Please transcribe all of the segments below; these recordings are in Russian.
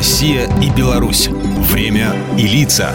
Россия и Беларусь. Время и лица.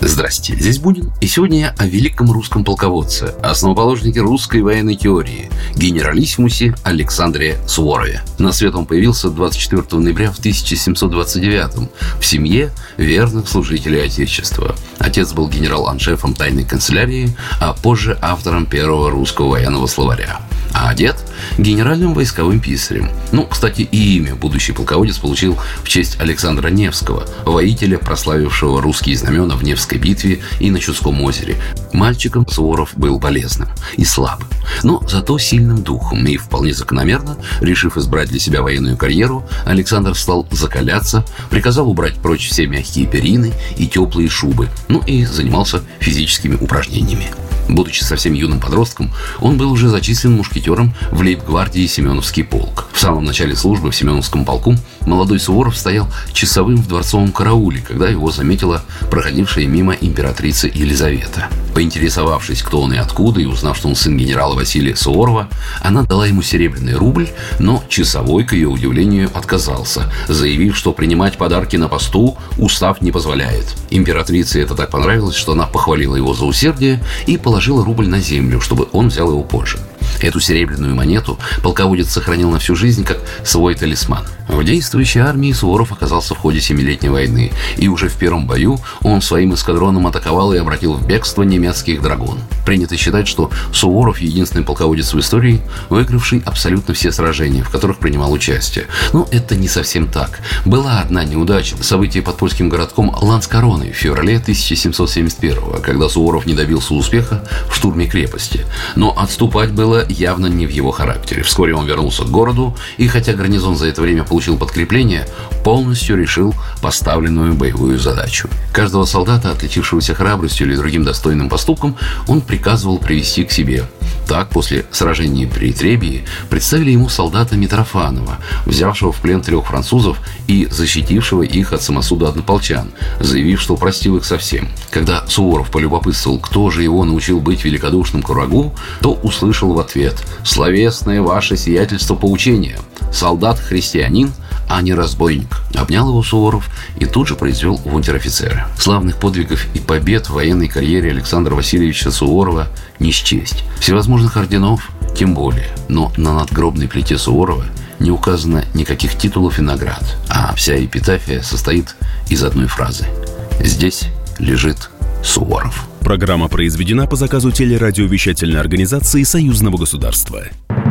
Здрасте, здесь Бунин, и сегодня я о великом русском полководце, основоположнике русской военной теории, генералиссимусе Александре Суворове. На свет он появился 24 ноября в 1729 в семье верных служителей Отечества. Отец был генерал-аншефом тайной канцелярии, а позже автором первого русского военного словаря а дед – генеральным войсковым писарем. Ну, кстати, и имя будущий полководец получил в честь Александра Невского, воителя, прославившего русские знамена в Невской битве и на Чудском озере. Мальчиком Суворов был полезным и слабым, но зато сильным духом, и вполне закономерно, решив избрать для себя военную карьеру, Александр стал закаляться, приказал убрать прочь все мягкие перины и теплые шубы, ну и занимался физическими упражнениями. Будучи совсем юным подростком, он был уже зачислен мушкетером в лейб-гвардии Семеновский полк. В самом начале службы в Семеновском полку молодой Суворов стоял часовым в дворцовом карауле, когда его заметила проходившая мимо императрица Елизавета. Поинтересовавшись, кто он и откуда, и узнав, что он сын генерала Василия Суворова, она дала ему серебряный рубль, но часовой, к ее удивлению, отказался, заявив, что принимать подарки на посту устав не позволяет. Императрице это так понравилось, что она похвалила его за усердие и положила рубль на землю, чтобы он взял его позже. Эту серебряную монету полководец сохранил на всю жизнь как свой талисман. В действующей армии Суворов оказался в ходе Семилетней войны, и уже в первом бою он своим эскадроном атаковал и обратил в бегство немецких драгун. Принято считать, что Суворов – единственный полководец в истории, выигравший абсолютно все сражения, в которых принимал участие. Но это не совсем так. Была одна неудача – событие под польским городком Ланскороны в феврале 1771 когда Суворов не добился успеха в штурме крепости. Но отступать было явно не в его характере. Вскоре он вернулся к городу, и хотя гарнизон за это время получил подкрепление, полностью решил поставленную боевую задачу. Каждого солдата, отличившегося храбростью или другим достойным поступком, он приказывал привести к себе. Так, после сражения при Требии представили ему солдата Митрофанова, взявшего в плен трех французов и защитившего их от самосуда однополчан, заявив, что простил их совсем. Когда Суворов полюбопытствовал, кто же его научил быть великодушным к врагу, то услышал в ответ «Словесное ваше сиятельство поучения. Солдат-христианин – а не разбойник. Обнял его Суворов и тут же произвел в унтер-офицеры. Славных подвигов и побед в военной карьере Александра Васильевича Суворова не счесть. Всевозможных орденов тем более. Но на надгробной плите Суворова не указано никаких титулов и наград, а вся эпитафия состоит из одной фразы. «Здесь лежит Суворов». Программа произведена по заказу телерадиовещательной организации Союзного государства.